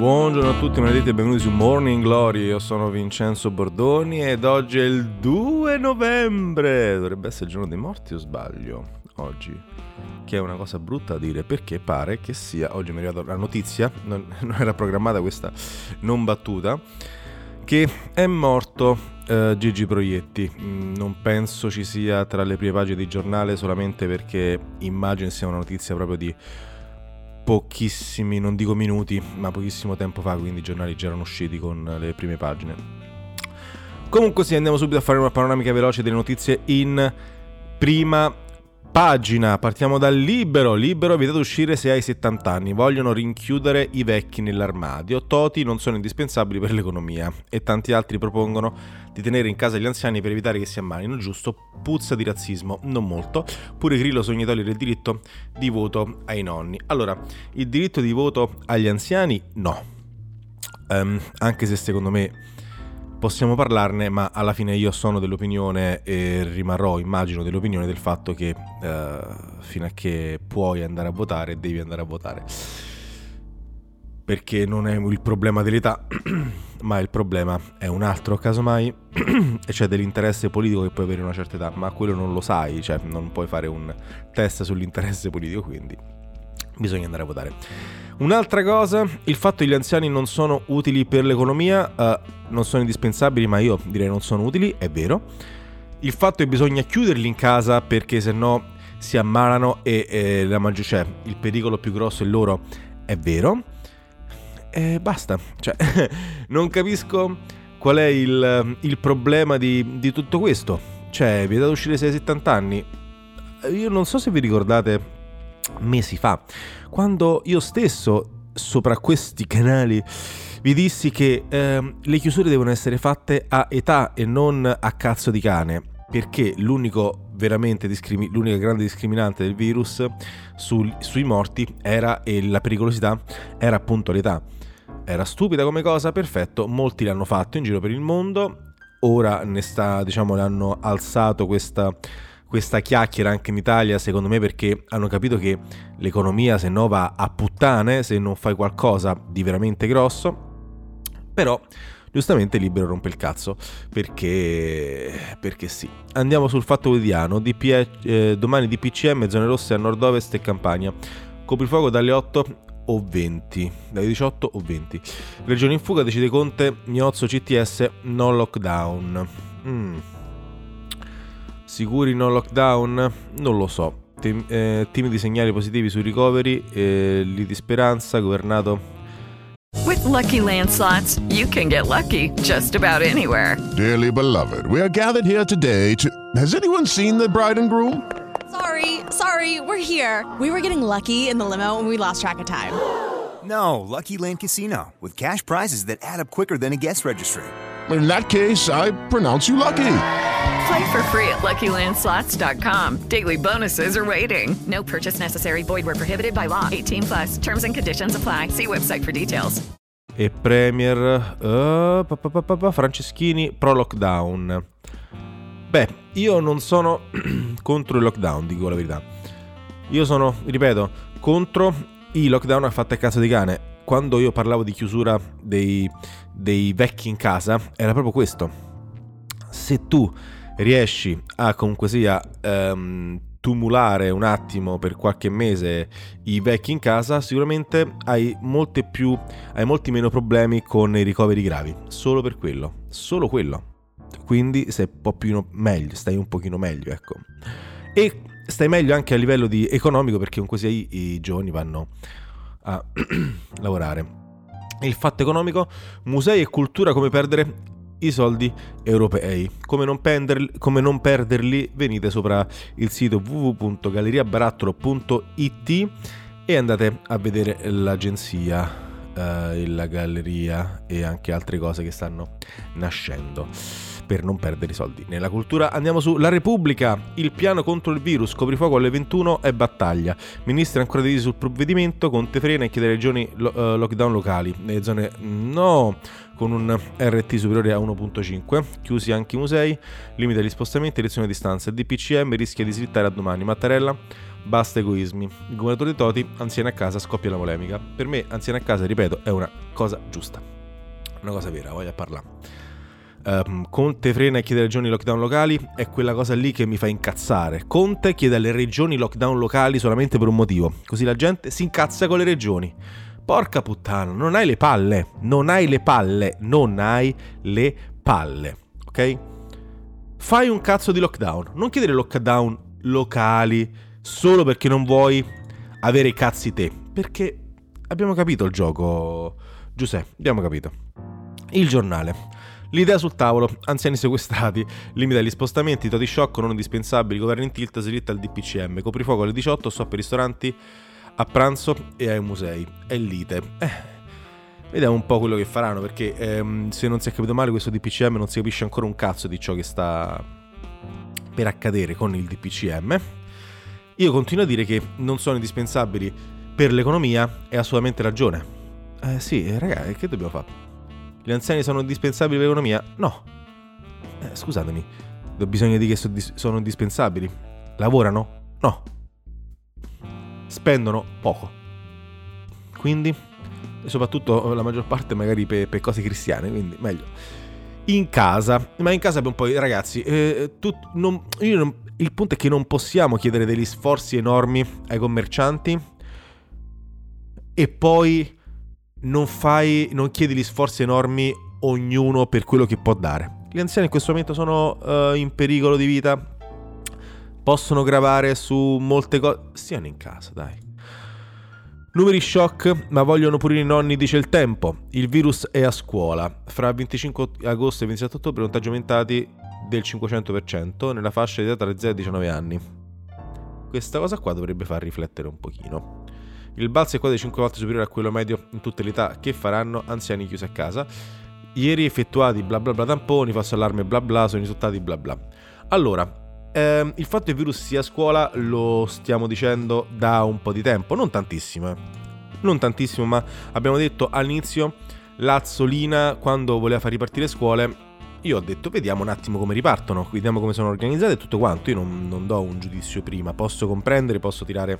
Buongiorno a tutti, malediti e benvenuti su Morning Glory. Io sono Vincenzo Bordoni ed oggi è il 2 novembre. Dovrebbe essere il giorno dei morti o sbaglio? Oggi. Che è una cosa brutta da dire perché pare che sia. Oggi mi è arrivata la notizia, non, non era programmata questa non battuta. Che è morto uh, Gigi Proietti. Mm, non penso ci sia tra le prime pagine di giornale solamente perché immagino sia una notizia proprio di pochissimi, non dico minuti, ma pochissimo tempo fa, quindi i giornali già erano usciti con le prime pagine. Comunque sì, andiamo subito a fare una panoramica veloce delle notizie in prima pagina. Partiamo dal libero. Libero vietato uscire se hai 70 anni. Vogliono rinchiudere i vecchi nell'armadio. Toti non sono indispensabili per l'economia. E tanti altri propongono di tenere in casa gli anziani per evitare che si ammalino. Giusto, puzza di razzismo, non molto. Pure Grillo sogna togliere il diritto di voto ai nonni. Allora, il diritto di voto agli anziani no. Um, anche se secondo me possiamo parlarne, ma alla fine io sono dell'opinione e rimarrò, immagino, dell'opinione del fatto che uh, fino a che puoi andare a votare, devi andare a votare. Perché non è il problema dell'età, ma il problema è un altro, casomai, e cioè dell'interesse politico che puoi avere una certa età, ma quello non lo sai, cioè non puoi fare un test sull'interesse politico, quindi bisogna andare a votare. Un'altra cosa, il fatto che gli anziani non sono utili per l'economia, uh, non sono indispensabili, ma io direi non sono utili, è vero. Il fatto che bisogna chiuderli in casa perché se no si ammalano e, e la maggior, cioè, il pericolo più grosso è loro, è vero. E basta, cioè, non capisco qual è il, il problema di, di, tutto questo. Cioè, vi è dato uscire 6-70 anni. Io non so se vi ricordate mesi fa, quando io stesso sopra questi canali vi dissi che eh, le chiusure devono essere fatte a età e non a cazzo di cane, perché l'unico veramente discrimi- l'unica grande discriminante del virus sul, sui morti era e la pericolosità era appunto l'età. Era stupida come cosa, perfetto, molti l'hanno fatto in giro per il mondo, ora ne sta, diciamo, ne hanno alzato questa questa chiacchiera anche in Italia, secondo me, perché hanno capito che l'economia se no va a puttane se non fai qualcosa di veramente grosso. Però giustamente Libero rompe il cazzo perché, perché sì. Andiamo sul fatto quotidiano. DP, eh, domani DPCM, zone rosse a nord-ovest e campagna. Coprifuoco dalle 8 o 20, dalle 18 o 20. Regione in fuga decide Conte, Miozzo CTS, no lockdown. Mm. Sicuri no lockdown? Non lo so. Tem- eh, timidi segnali positivi sui ricoveri, eh, lì di speranza, governato. With lucky landslots, you can get lucky just about anywhere. Dearly beloved, we are gathered here today to. Has anyone seen the bride and groom? Sorry, sorry, we're here. We were getting lucky in the limo and we lost track of time. No, Lucky Land Casino, with cash prizes that add up quicker than a guest registry. In that case, I pronounce you lucky. Play for free at LuckyLandSlots.com. Daily bonuses are waiting. No purchase necessary. Void were prohibited by law. 18 plus. Terms and conditions apply. See website for details. E Premier uh, Franceschini pro lockdown. Beh, io non sono contro il lockdown, dico la verità. Io sono, ripeto, contro i lockdown a fatta a cazzo di cane. Quando io parlavo di chiusura dei, dei vecchi in casa, era proprio questo. Se tu riesci a comunque sia um, tumulare un attimo per qualche mese i vecchi in casa, sicuramente hai, più, hai molti meno problemi con i ricoveri gravi. Solo per quello. Solo quello. Quindi sei un po' più meglio, stai un pochino meglio, ecco. E stai meglio anche a livello economico perché comunque sia i, i giovani vanno a lavorare. Il fatto economico, musei e cultura come perdere i soldi europei. Come non, perderli, come non perderli, venite sopra il sito www.galleriabarattolo.it e andate a vedere l'agenzia. Eh, la galleria e anche altre cose che stanno nascendo per non perdere i soldi. Nella cultura andiamo su La Repubblica, il piano contro il virus, coprifuoco alle 21 e battaglia. Ministri ancora divisi sul provvedimento, Conte frena e chiede alle regioni uh, lockdown locali. Nelle zone no, con un RT superiore a 1.5, chiusi anche i musei, limita gli spostamenti e lezioni a distanza. Il DPCM rischia di slittare a domani. Mattarella Basta egoismi. Il governatore Toti, anziano a casa, scoppia la polemica. Per me, anziano a casa, ripeto, è una cosa giusta. Una cosa vera, voglio parlare. Um, Conte frena e chiede alle regioni lockdown locali è quella cosa lì che mi fa incazzare. Conte chiede alle regioni lockdown locali solamente per un motivo, così la gente si incazza con le regioni. Porca puttana, non hai le palle, non hai le palle, non hai le palle, ok? Fai un cazzo di lockdown, non chiedere lockdown locali solo perché non vuoi avere i cazzi te, perché abbiamo capito il gioco, Giuseppe, abbiamo capito. Il giornale. L'idea sul tavolo, anziani sequestrati, limita gli spostamenti, toti shock non indispensabili, governo in tilt, slitta al DPCM, coprifuoco alle 18, stop per ristoranti a pranzo e ai musei. È lite. Eh, vediamo un po' quello che faranno, perché ehm, se non si è capito male questo DPCM non si capisce ancora un cazzo di ciò che sta per accadere con il DPCM. Io continuo a dire che non sono indispensabili per l'economia e ha assolutamente ragione. Eh sì, ragazzi, che dobbiamo fare? Gli anziani sono indispensabili per l'economia? No. Eh, scusatemi, bisogna dire che sono indispensabili. Lavorano? No. Spendono poco. Quindi, soprattutto la maggior parte magari per, per cose cristiane, quindi meglio. In casa, ma in casa abbiamo poi, ragazzi, eh, tu, non, non, il punto è che non possiamo chiedere degli sforzi enormi ai commercianti e poi non fai, non chiedi gli sforzi enormi ognuno per quello che può dare. Gli anziani in questo momento sono uh, in pericolo di vita, possono gravare su molte cose. Stiano in casa, dai. Numeri shock, ma vogliono pure i nonni, dice il tempo. Il virus è a scuola. Fra 25 agosto e 27 ottobre contagi aumentati del 500% nella fascia di età tra 0 e 19 anni. Questa cosa qua dovrebbe far riflettere un pochino. Il balzo è quasi 5 volte superiore a quello medio in tutte le età che faranno anziani chiusi a casa. Ieri effettuati bla bla bla tamponi, falso allarme bla bla, sono risultati bla bla. Allora, ehm, il fatto che il virus sia a scuola lo stiamo dicendo da un po' di tempo, non tantissimo, eh. non tantissimo, ma abbiamo detto all'inizio Lazzolina quando voleva far ripartire le scuole io ho detto vediamo un attimo come ripartono, vediamo come sono organizzate e tutto quanto. Io non, non, do un giudizio prima, posso comprendere, posso tirare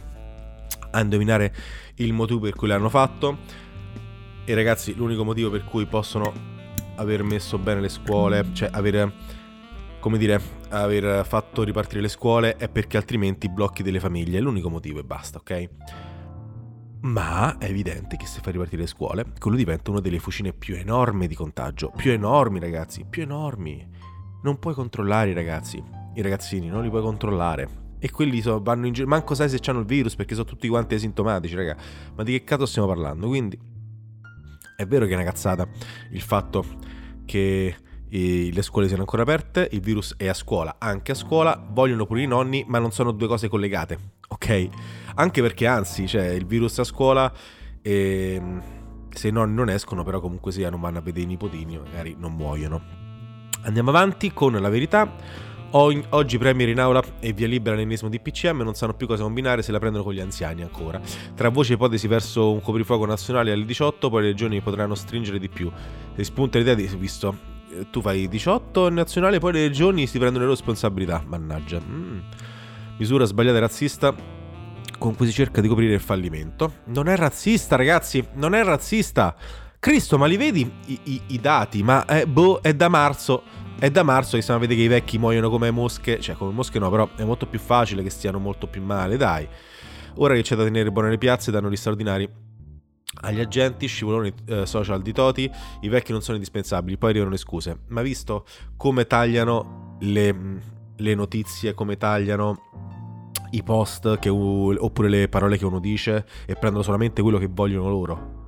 a indovinare il motivo per cui l'hanno fatto. E ragazzi, l'unico motivo per cui possono aver messo bene le scuole, cioè aver, come dire, aver fatto ripartire le scuole è perché altrimenti blocchi delle famiglie. È l'unico motivo e basta, ok? Ma è evidente che se fai ripartire le scuole, quello diventa una delle fucine più enormi di contagio. Più enormi, ragazzi, più enormi. Non puoi controllare i ragazzi, i ragazzini, non li puoi controllare. E quelli so, vanno in giro. Manco sai se hanno il virus perché sono tutti quanti asintomatici, raga. Ma di che cazzo stiamo parlando? Quindi è vero che è una cazzata il fatto che i, le scuole siano ancora aperte, il virus è a scuola, anche a scuola, vogliono pure i nonni, ma non sono due cose collegate, ok? Anche perché anzi, cioè, il virus a scuola e ehm, se i nonni non escono, però comunque sia non vanno a vedere i nipotini, magari non muoiono. Andiamo avanti con la verità. Oggi Premier in aula e via libera l'ennesimo DPCM non sanno più cosa combinare se la prendono con gli anziani ancora. Tra voci e ipotesi verso un coprifuoco nazionale alle 18, poi le regioni potranno stringere di più. Se spunta l'idea di, visto, eh, tu fai 18 nazionale, poi le regioni si prendono le responsabilità. Mannaggia. Mm. Misura sbagliata e razzista con cui si cerca di coprire il fallimento. Non è razzista, ragazzi, non è razzista. Cristo, ma li vedi i, i, i dati? Ma eh, boh, è da marzo è da marzo che stiamo a vedere che i vecchi muoiono come mosche, cioè come mosche no, però è molto più facile che stiano molto più male, dai. Ora che c'è da tenere buone le piazze, danno gli straordinari agli agenti, scivoloni eh, social di Toti, i vecchi non sono indispensabili, poi arrivano le scuse. Ma visto come tagliano le, le notizie, come tagliano i post che, oppure le parole che uno dice e prendono solamente quello che vogliono loro.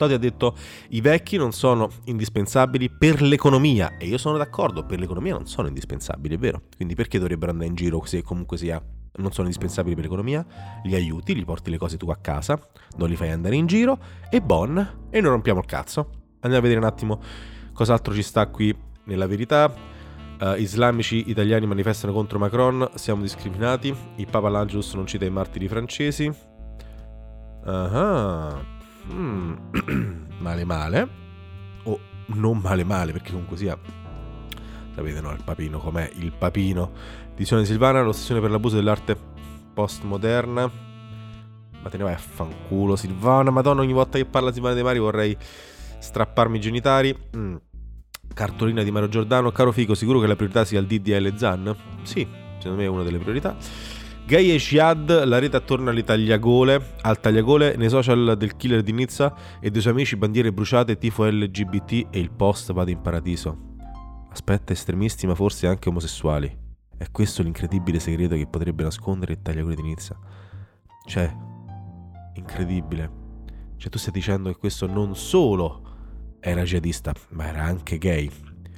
Toti ha detto i vecchi non sono indispensabili per l'economia e io sono d'accordo, per l'economia non sono indispensabili, è vero. Quindi perché dovrebbero andare in giro se comunque sia non sono indispensabili per l'economia, li aiuti, gli porti le cose tu a casa, non li fai andare in giro, e bon, e non rompiamo il cazzo. Andiamo a vedere un attimo cos'altro ci sta qui nella verità. Uh, islamici italiani manifestano contro Macron, siamo discriminati, il Papa L'Angelus non cita i martiri francesi. Ah, mm. male male. O non male male, perché comunque sia... Sapete no, il papino com'è? Il papino di Simone Silvana, l'ossessione per l'abuso dell'arte postmoderna. Ma te ne vai a fanculo Silvana, madonna, ogni volta che parla Silvana De Mari vorrei strapparmi i genitali. Mm. Cartolina di Mario Giordano, caro Fico, sicuro che la priorità sia il DDL Zan? Sì, secondo me è una delle priorità. E Jihad, la rete attorno alle tagliagole, al tagliagole nei social del killer di Nizza e dei suoi amici bandiere bruciate, tifo LGBT e il post vado in paradiso. Aspetta, estremisti ma forse anche omosessuali. È questo l'incredibile segreto che potrebbe nascondere il tagliagole di Nizza. Cioè, incredibile. Cioè tu stai dicendo che questo non solo era jihadista, ma era anche gay.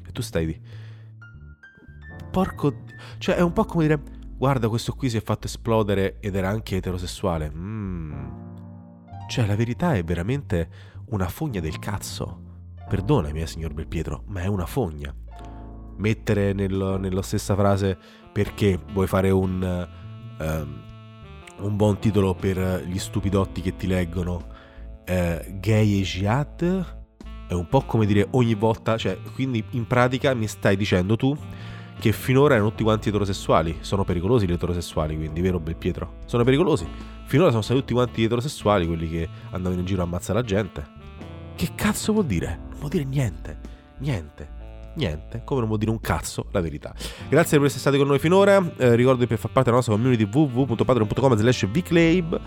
E tu stai... Porco... Cioè è un po' come dire guarda questo qui si è fatto esplodere ed era anche eterosessuale. Mm. Cioè la verità è veramente una fogna del cazzo. Perdonami, eh, signor Belpietro, ma è una fogna. Mettere nel, nella stessa frase perché vuoi fare un, um, un buon titolo per gli stupidotti che ti leggono uh, gay e jihad è un po' come dire ogni volta, cioè, quindi in pratica mi stai dicendo tu che finora erano tutti quanti eterosessuali. Sono pericolosi gli eterosessuali, quindi, vero Belpietro? Sono pericolosi. Finora sono stati tutti quanti eterosessuali quelli che andavano in giro a ammazzare la gente. Che cazzo vuol dire? Non vuol dire niente. Niente. Niente, come non vuol dire un cazzo, la verità. Grazie per essere stati con noi finora. Eh, ricordo per far parte della nostra community www.patreon.com slash vclave.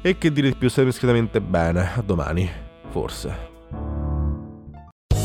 E che dire di più, state discretamente bene. A domani, forse.